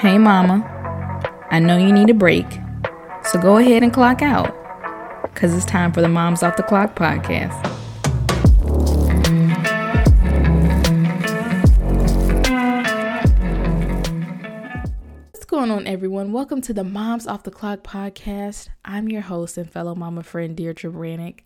Hey, Mama. I know you need a break, so go ahead and clock out, because it's time for the Moms Off the Clock podcast. What's going on, everyone? Welcome to the Moms Off the Clock podcast. I'm your host and fellow mama friend, Deirdre Branick.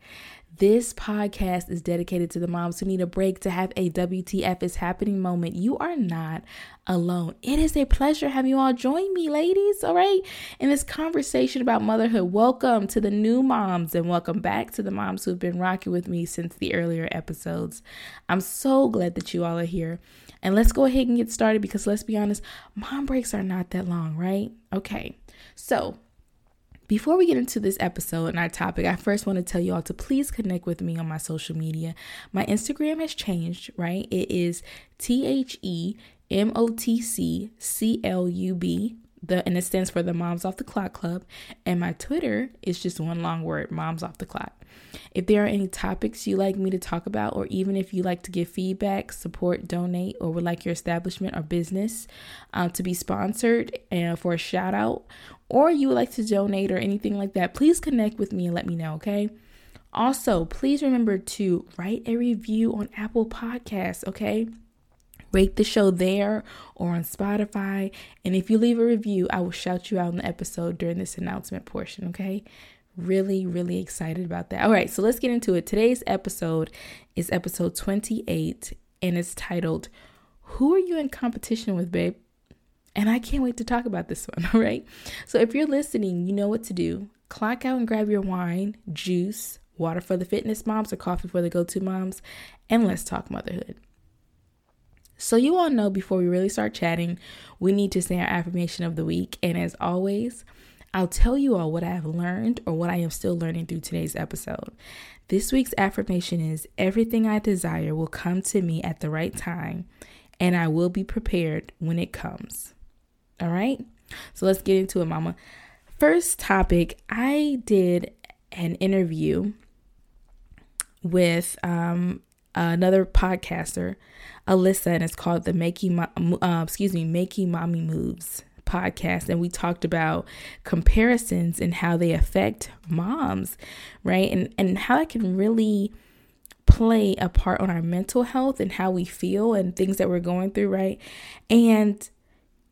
This podcast is dedicated to the moms who need a break to have a WTF is happening moment. You are not alone. It is a pleasure having you all join me, ladies, all right, in this conversation about motherhood. Welcome to the new moms and welcome back to the moms who've been rocking with me since the earlier episodes. I'm so glad that you all are here. And let's go ahead and get started because let's be honest, mom breaks are not that long, right? Okay. So, before we get into this episode and our topic, I first want to tell you all to please connect with me on my social media. My Instagram has changed, right? It is T H E M O T C C L U B. The and it stands for the Moms Off the Clock Club. And my Twitter is just one long word, Moms Off the Clock. If there are any topics you like me to talk about, or even if you like to give feedback, support, donate, or would like your establishment or business uh, to be sponsored and for a shout out, or you would like to donate or anything like that, please connect with me and let me know, okay? Also, please remember to write a review on Apple Podcasts, okay? Rate the show there or on Spotify. And if you leave a review, I will shout you out in the episode during this announcement portion, okay? Really, really excited about that. All right, so let's get into it. Today's episode is episode 28, and it's titled, Who Are You in Competition with, Babe? And I can't wait to talk about this one, all right? So if you're listening, you know what to do. Clock out and grab your wine, juice, water for the fitness moms, or coffee for the go to moms, and let's talk motherhood. So, you all know before we really start chatting, we need to say our affirmation of the week. And as always, I'll tell you all what I have learned or what I am still learning through today's episode. This week's affirmation is Everything I desire will come to me at the right time, and I will be prepared when it comes. All right? So let's get into it, mama. First topic I did an interview with um, another podcaster, Alyssa, and it's called the Making, uh, excuse me, Making Mommy Moves podcast and we talked about comparisons and how they affect moms, right? And and how it can really play a part on our mental health and how we feel and things that we're going through, right? And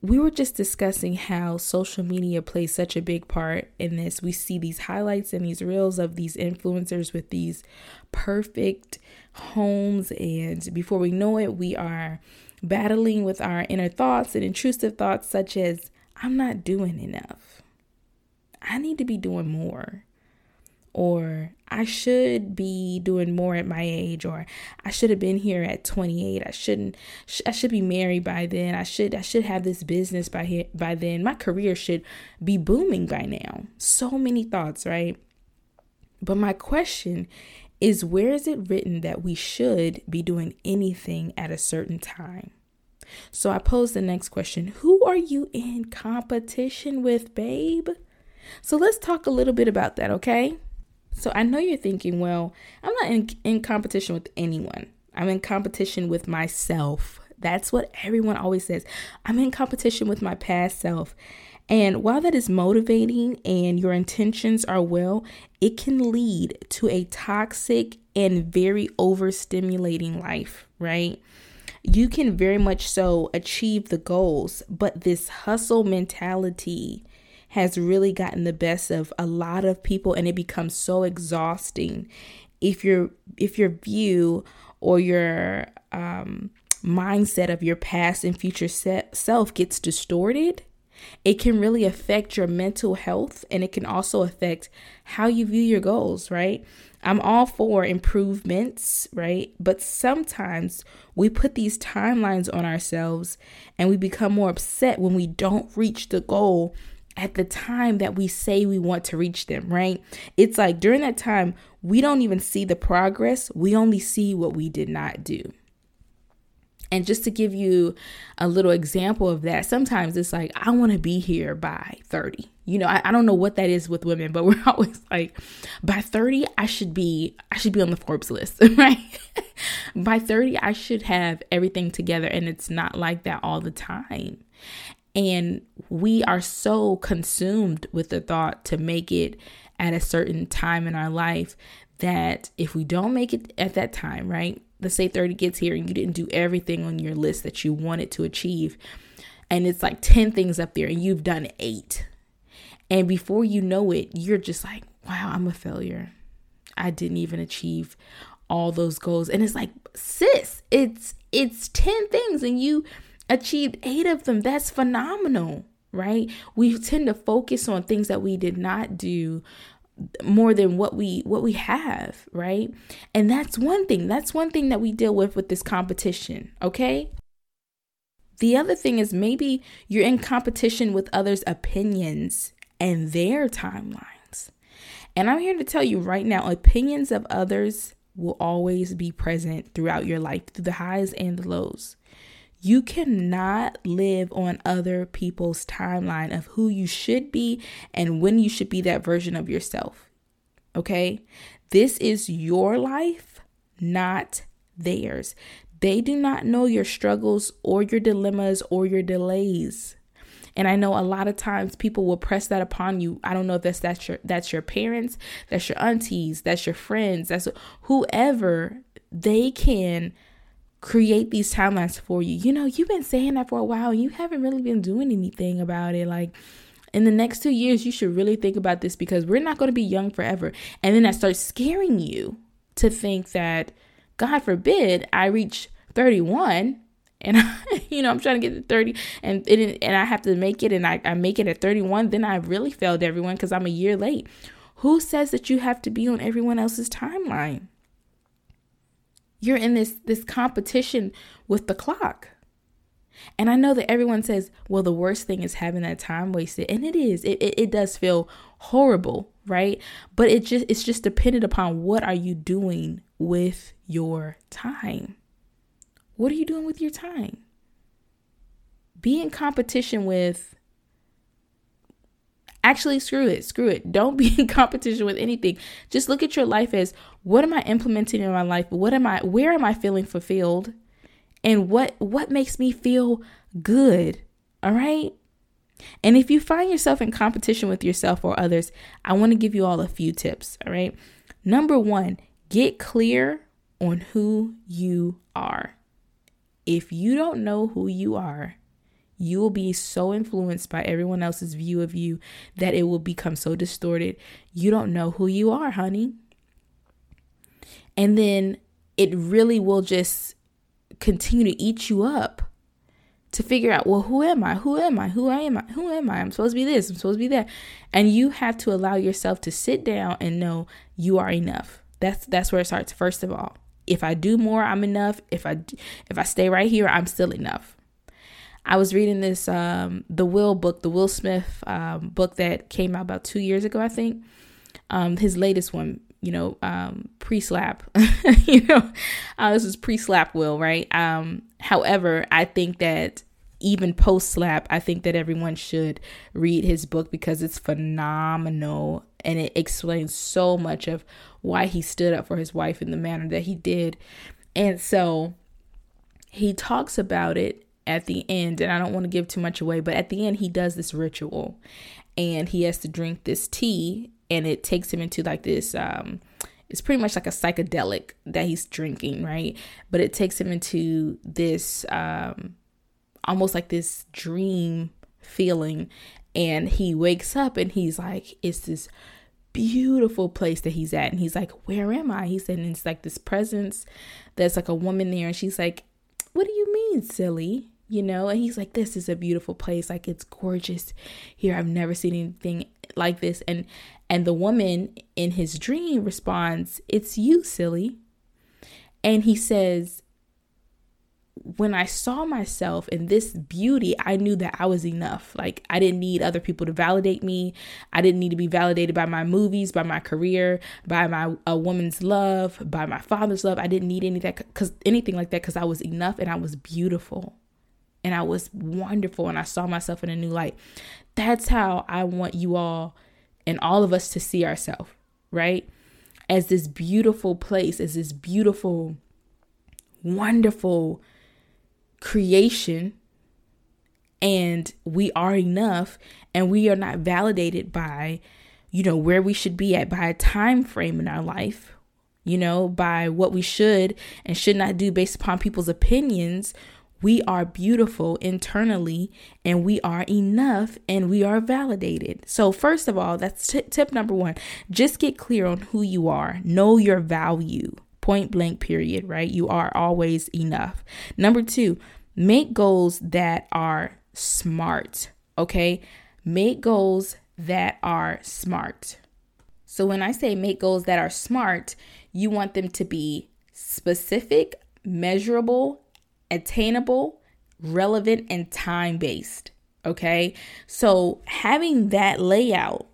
we were just discussing how social media plays such a big part in this. We see these highlights and these reels of these influencers with these perfect homes, and before we know it, we are battling with our inner thoughts and intrusive thoughts, such as, I'm not doing enough. I need to be doing more. Or I should be doing more at my age, or I should have been here at 28. I shouldn't. I should be married by then. I should. I should have this business by here by then. My career should be booming by now. So many thoughts, right? But my question is where is it written that we should be doing anything at a certain time? So I pose the next question Who are you in competition with, babe? So let's talk a little bit about that, okay? So I know you're thinking, well, I'm not in, in competition with anyone. I'm in competition with myself. That's what everyone always says. I'm in competition with my past self. And while that is motivating and your intentions are well, it can lead to a toxic and very overstimulating life, right? You can very much so achieve the goals, but this hustle mentality has really gotten the best of a lot of people and it becomes so exhausting if your if your view or your um mindset of your past and future self gets distorted it can really affect your mental health and it can also affect how you view your goals, right? I'm all for improvements, right? But sometimes we put these timelines on ourselves and we become more upset when we don't reach the goal at the time that we say we want to reach them, right? It's like during that time, we don't even see the progress, we only see what we did not do. And just to give you a little example of that, sometimes it's like, I want to be here by 30. You know, I, I don't know what that is with women, but we're always like, by 30, I should be, I should be on the Forbes list, right? by 30, I should have everything together. And it's not like that all the time. And we are so consumed with the thought to make it at a certain time in our life that if we don't make it at that time, right? Let's say 30 gets here and you didn't do everything on your list that you wanted to achieve. And it's like 10 things up there and you've done eight. And before you know it, you're just like, wow, I'm a failure. I didn't even achieve all those goals. And it's like, sis, it's it's 10 things and you achieved 8 of them. That's phenomenal, right? We tend to focus on things that we did not do more than what we what we have, right? And that's one thing. That's one thing that we deal with with this competition, okay? The other thing is maybe you're in competition with others' opinions and their timelines. And I'm here to tell you right now opinions of others will always be present throughout your life, through the highs and the lows. You cannot live on other people's timeline of who you should be and when you should be that version of yourself. Okay? This is your life, not theirs. They do not know your struggles or your dilemmas or your delays. And I know a lot of times people will press that upon you. I don't know if that's that's your that's your parents, that's your aunties, that's your friends, that's whoever they can create these timelines for you. You know, you've been saying that for a while. and You haven't really been doing anything about it. Like in the next two years, you should really think about this because we're not going to be young forever. And then that starts scaring you to think that, God forbid, I reach 31 and I, you know I'm trying to get to 30 and it, and I have to make it and I, I make it at 31 then I really failed everyone because I'm a year late who says that you have to be on everyone else's timeline you're in this this competition with the clock. And I know that everyone says well the worst thing is having that time wasted. And it is. It, it, it does feel horrible right? But it just it's just dependent upon what are you doing with your time. What are you doing with your time? Be in competition with Actually, screw it. Screw it. Don't be in competition with anything. Just look at your life as what am I implementing in my life? What am I where am I feeling fulfilled? And what what makes me feel good? All right? And if you find yourself in competition with yourself or others, I want to give you all a few tips, all right? Number 1, get clear on who you are. If you don't know who you are, you will be so influenced by everyone else's view of you that it will become so distorted. You don't know who you are, honey. And then it really will just continue to eat you up to figure out, well, who am I? Who am I? Who am I? Who am I? I'm supposed to be this. I'm supposed to be that. And you have to allow yourself to sit down and know you are enough. That's that's where it starts first of all. If I do more, I'm enough. If I if I stay right here, I'm still enough. I was reading this um, the Will book, the Will Smith um, book that came out about two years ago, I think. Um, his latest one, you know, um, pre-slap. you know, uh, this is pre-slap Will, right? Um, however, I think that even post slap, I think that everyone should read his book because it's phenomenal and it explains so much of why he stood up for his wife in the manner that he did. And so he talks about it at the end, and I don't want to give too much away, but at the end, he does this ritual and he has to drink this tea, and it takes him into like this. Um, it's pretty much like a psychedelic that he's drinking, right? But it takes him into this um, almost like this dream feeling. And he wakes up and he's like, it's this beautiful place that he's at. And he's like, Where am I? He said, and it's like this presence there's like a woman there. And she's like, What do you mean, silly? You know, and he's like, This is a beautiful place. Like it's gorgeous here. I've never seen anything like this. And and the woman in his dream responds, It's you, silly. And he says, when I saw myself in this beauty, I knew that I was enough. Like, I didn't need other people to validate me. I didn't need to be validated by my movies, by my career, by my a woman's love, by my father's love. I didn't need any that cuz anything like that cuz I was enough and I was beautiful. And I was wonderful and I saw myself in a new light. That's how I want you all and all of us to see ourselves, right? As this beautiful place, as this beautiful wonderful creation and we are enough and we are not validated by you know where we should be at by a time frame in our life you know by what we should and should not do based upon people's opinions we are beautiful internally and we are enough and we are validated. So, first of all, that's t- tip number one. Just get clear on who you are, know your value, point blank, period, right? You are always enough. Number two, make goals that are smart, okay? Make goals that are smart. So, when I say make goals that are smart, you want them to be specific, measurable, attainable, relevant, and time based. Okay. So having that layout,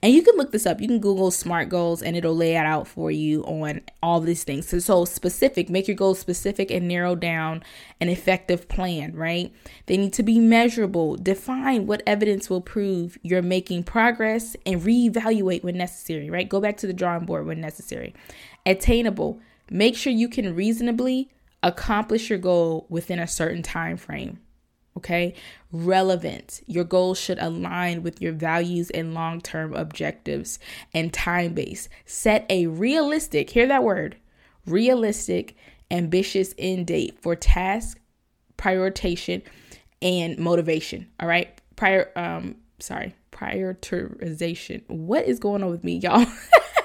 and you can look this up. You can Google SMART goals and it'll lay it out for you on all these things. So, so specific, make your goals specific and narrow down an effective plan, right? They need to be measurable. Define what evidence will prove you're making progress and reevaluate when necessary, right? Go back to the drawing board when necessary. Attainable. Make sure you can reasonably accomplish your goal within a certain time frame. Okay? Relevant. Your goals should align with your values and long-term objectives and time-based. Set a realistic, hear that word, realistic, ambitious end date for task prioritization and motivation. All right? Prior um sorry, prioritization. What is going on with me, y'all?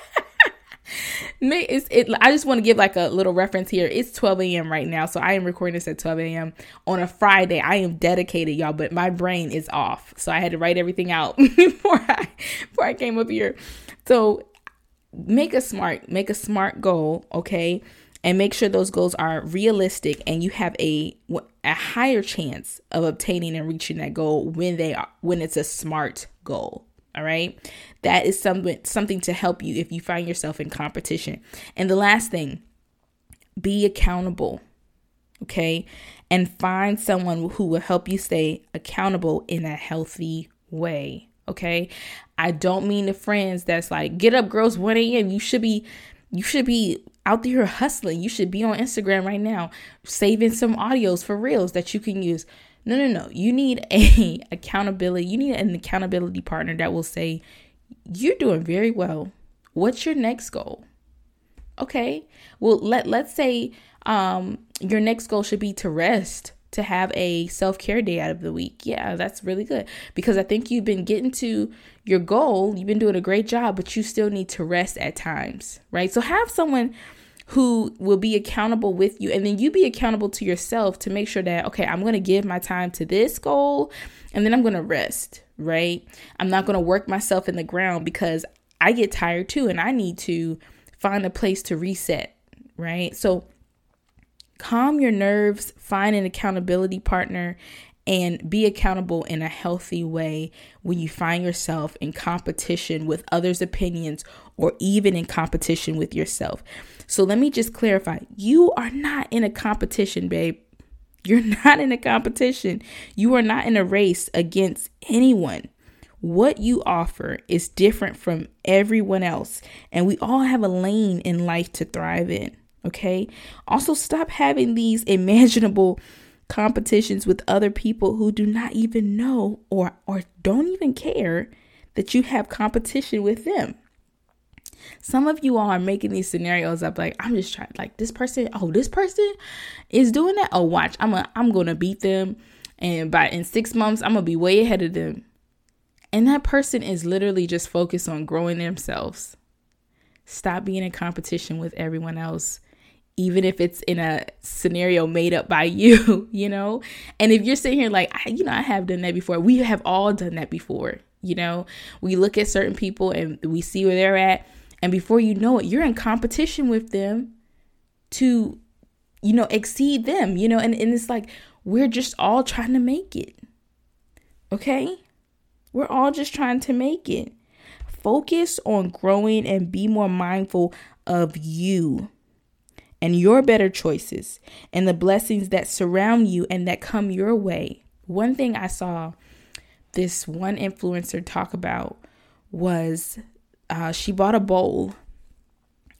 it, I just want to give like a little reference here. It's 12 a.m. right now, so I am recording this at 12 a.m. on a Friday. I am dedicated, y'all, but my brain is off, so I had to write everything out before I before I came up here. So make a smart, make a smart goal, okay, and make sure those goals are realistic, and you have a a higher chance of obtaining and reaching that goal when they are when it's a smart goal. All right. That is something something to help you if you find yourself in competition. And the last thing, be accountable. Okay? And find someone who will help you stay accountable in a healthy way. Okay? I don't mean the friends that's like, get up girls 1 a.m. You should be you should be out there hustling. You should be on Instagram right now, saving some audios for reels that you can use. No, no, no. You need a accountability. You need an accountability partner that will say, "You're doing very well. What's your next goal?" Okay. Well, let let's say um your next goal should be to rest, to have a self-care day out of the week. Yeah, that's really good because I think you've been getting to your goal. You've been doing a great job, but you still need to rest at times, right? So have someone who will be accountable with you and then you be accountable to yourself to make sure that okay i'm going to give my time to this goal and then i'm going to rest right i'm not going to work myself in the ground because i get tired too and i need to find a place to reset right so calm your nerves find an accountability partner and be accountable in a healthy way when you find yourself in competition with others' opinions or even in competition with yourself. So let me just clarify you are not in a competition, babe. You're not in a competition. You are not in a race against anyone. What you offer is different from everyone else, and we all have a lane in life to thrive in. Okay. Also, stop having these imaginable competitions with other people who do not even know or or don't even care that you have competition with them. Some of you all are making these scenarios up like I'm just trying like this person, oh, this person is doing that. Oh, watch. I'm a, I'm to beat them and by in 6 months I'm to be way ahead of them. And that person is literally just focused on growing themselves. Stop being in competition with everyone else even if it's in a scenario made up by you, you know? And if you're sitting here like, you know, I have done that before. We have all done that before, you know? We look at certain people and we see where they're at. And before you know it, you're in competition with them to, you know, exceed them, you know? And, and it's like, we're just all trying to make it. Okay? We're all just trying to make it. Focus on growing and be more mindful of you and your better choices and the blessings that surround you and that come your way. One thing I saw this one influencer talk about was uh, she bought a bowl.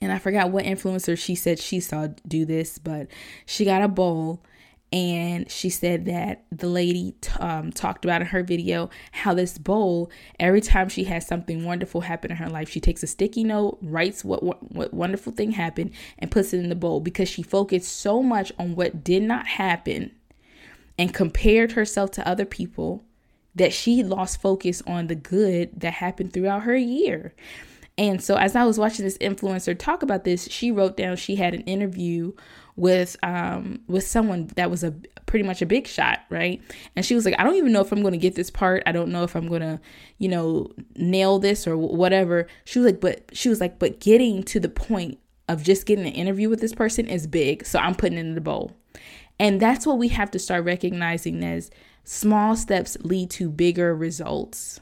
And I forgot what influencer she said she saw do this, but she got a bowl and she said that the lady um, talked about in her video how this bowl every time she has something wonderful happen in her life she takes a sticky note writes what, what what wonderful thing happened and puts it in the bowl because she focused so much on what did not happen and compared herself to other people that she lost focus on the good that happened throughout her year and so as I was watching this influencer talk about this, she wrote down she had an interview with um with someone that was a pretty much a big shot, right? And she was like, I don't even know if I'm going to get this part. I don't know if I'm going to, you know, nail this or whatever. She was like, but she was like, but getting to the point of just getting an interview with this person is big. So I'm putting it in the bowl. And that's what we have to start recognizing as small steps lead to bigger results.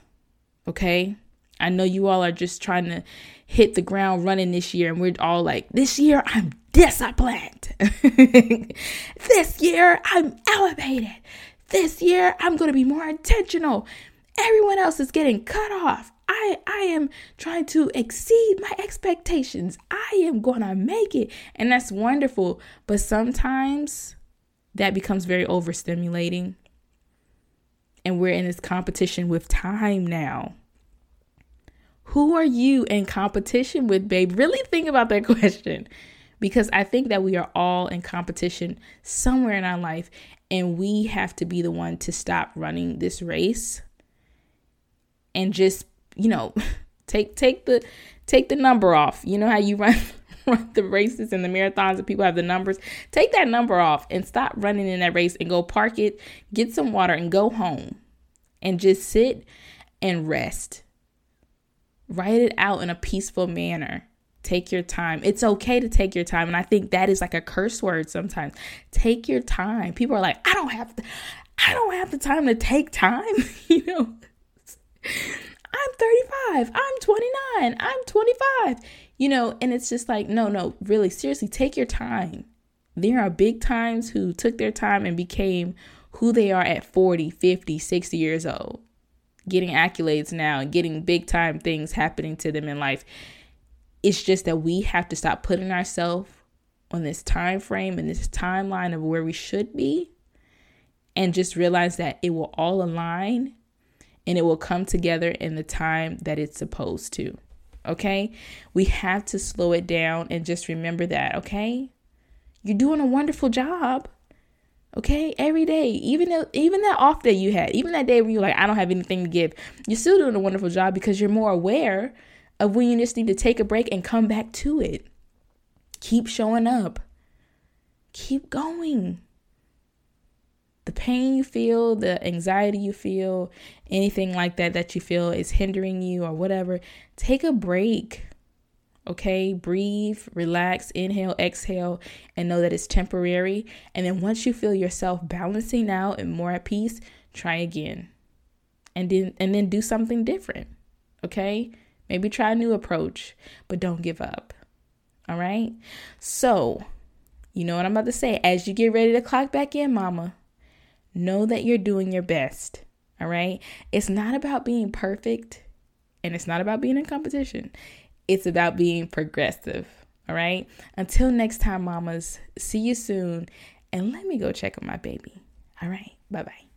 Okay? I know you all are just trying to hit the ground running this year, and we're all like, this year I'm disciplined. this year I'm elevated. This year I'm going to be more intentional. Everyone else is getting cut off. I, I am trying to exceed my expectations. I am going to make it. And that's wonderful. But sometimes that becomes very overstimulating. And we're in this competition with time now. Who are you in competition with, babe? Really think about that question because I think that we are all in competition somewhere in our life and we have to be the one to stop running this race and just, you know, take take the take the number off. You know how you run run the races and the marathons and people have the numbers. Take that number off and stop running in that race and go park it, get some water and go home and just sit and rest Write it out in a peaceful manner. Take your time. It's okay to take your time. And I think that is like a curse word sometimes. Take your time. People are like, I don't have I don't have the time to take time. you know, I'm 35. I'm 29. I'm 25. You know, and it's just like, no, no, really, seriously, take your time. There are big times who took their time and became who they are at 40, 50, 60 years old getting accolades now and getting big time things happening to them in life. It's just that we have to stop putting ourselves on this time frame and this timeline of where we should be and just realize that it will all align and it will come together in the time that it's supposed to. Okay? We have to slow it down and just remember that, okay? You're doing a wonderful job. Okay, every day, even even that off day you had, even that day when you're like, I don't have anything to give, you're still doing a wonderful job because you're more aware of when you just need to take a break and come back to it. Keep showing up. Keep going. The pain you feel, the anxiety you feel, anything like that that you feel is hindering you or whatever, take a break. Okay, breathe, relax, inhale, exhale, and know that it's temporary. And then once you feel yourself balancing out and more at peace, try again. And then and then do something different. Okay? Maybe try a new approach, but don't give up. All right? So, you know what I'm about to say. As you get ready to clock back in, mama, know that you're doing your best. All right? It's not about being perfect and it's not about being in competition. It's about being progressive. All right. Until next time, mamas, see you soon. And let me go check on my baby. All right. Bye bye.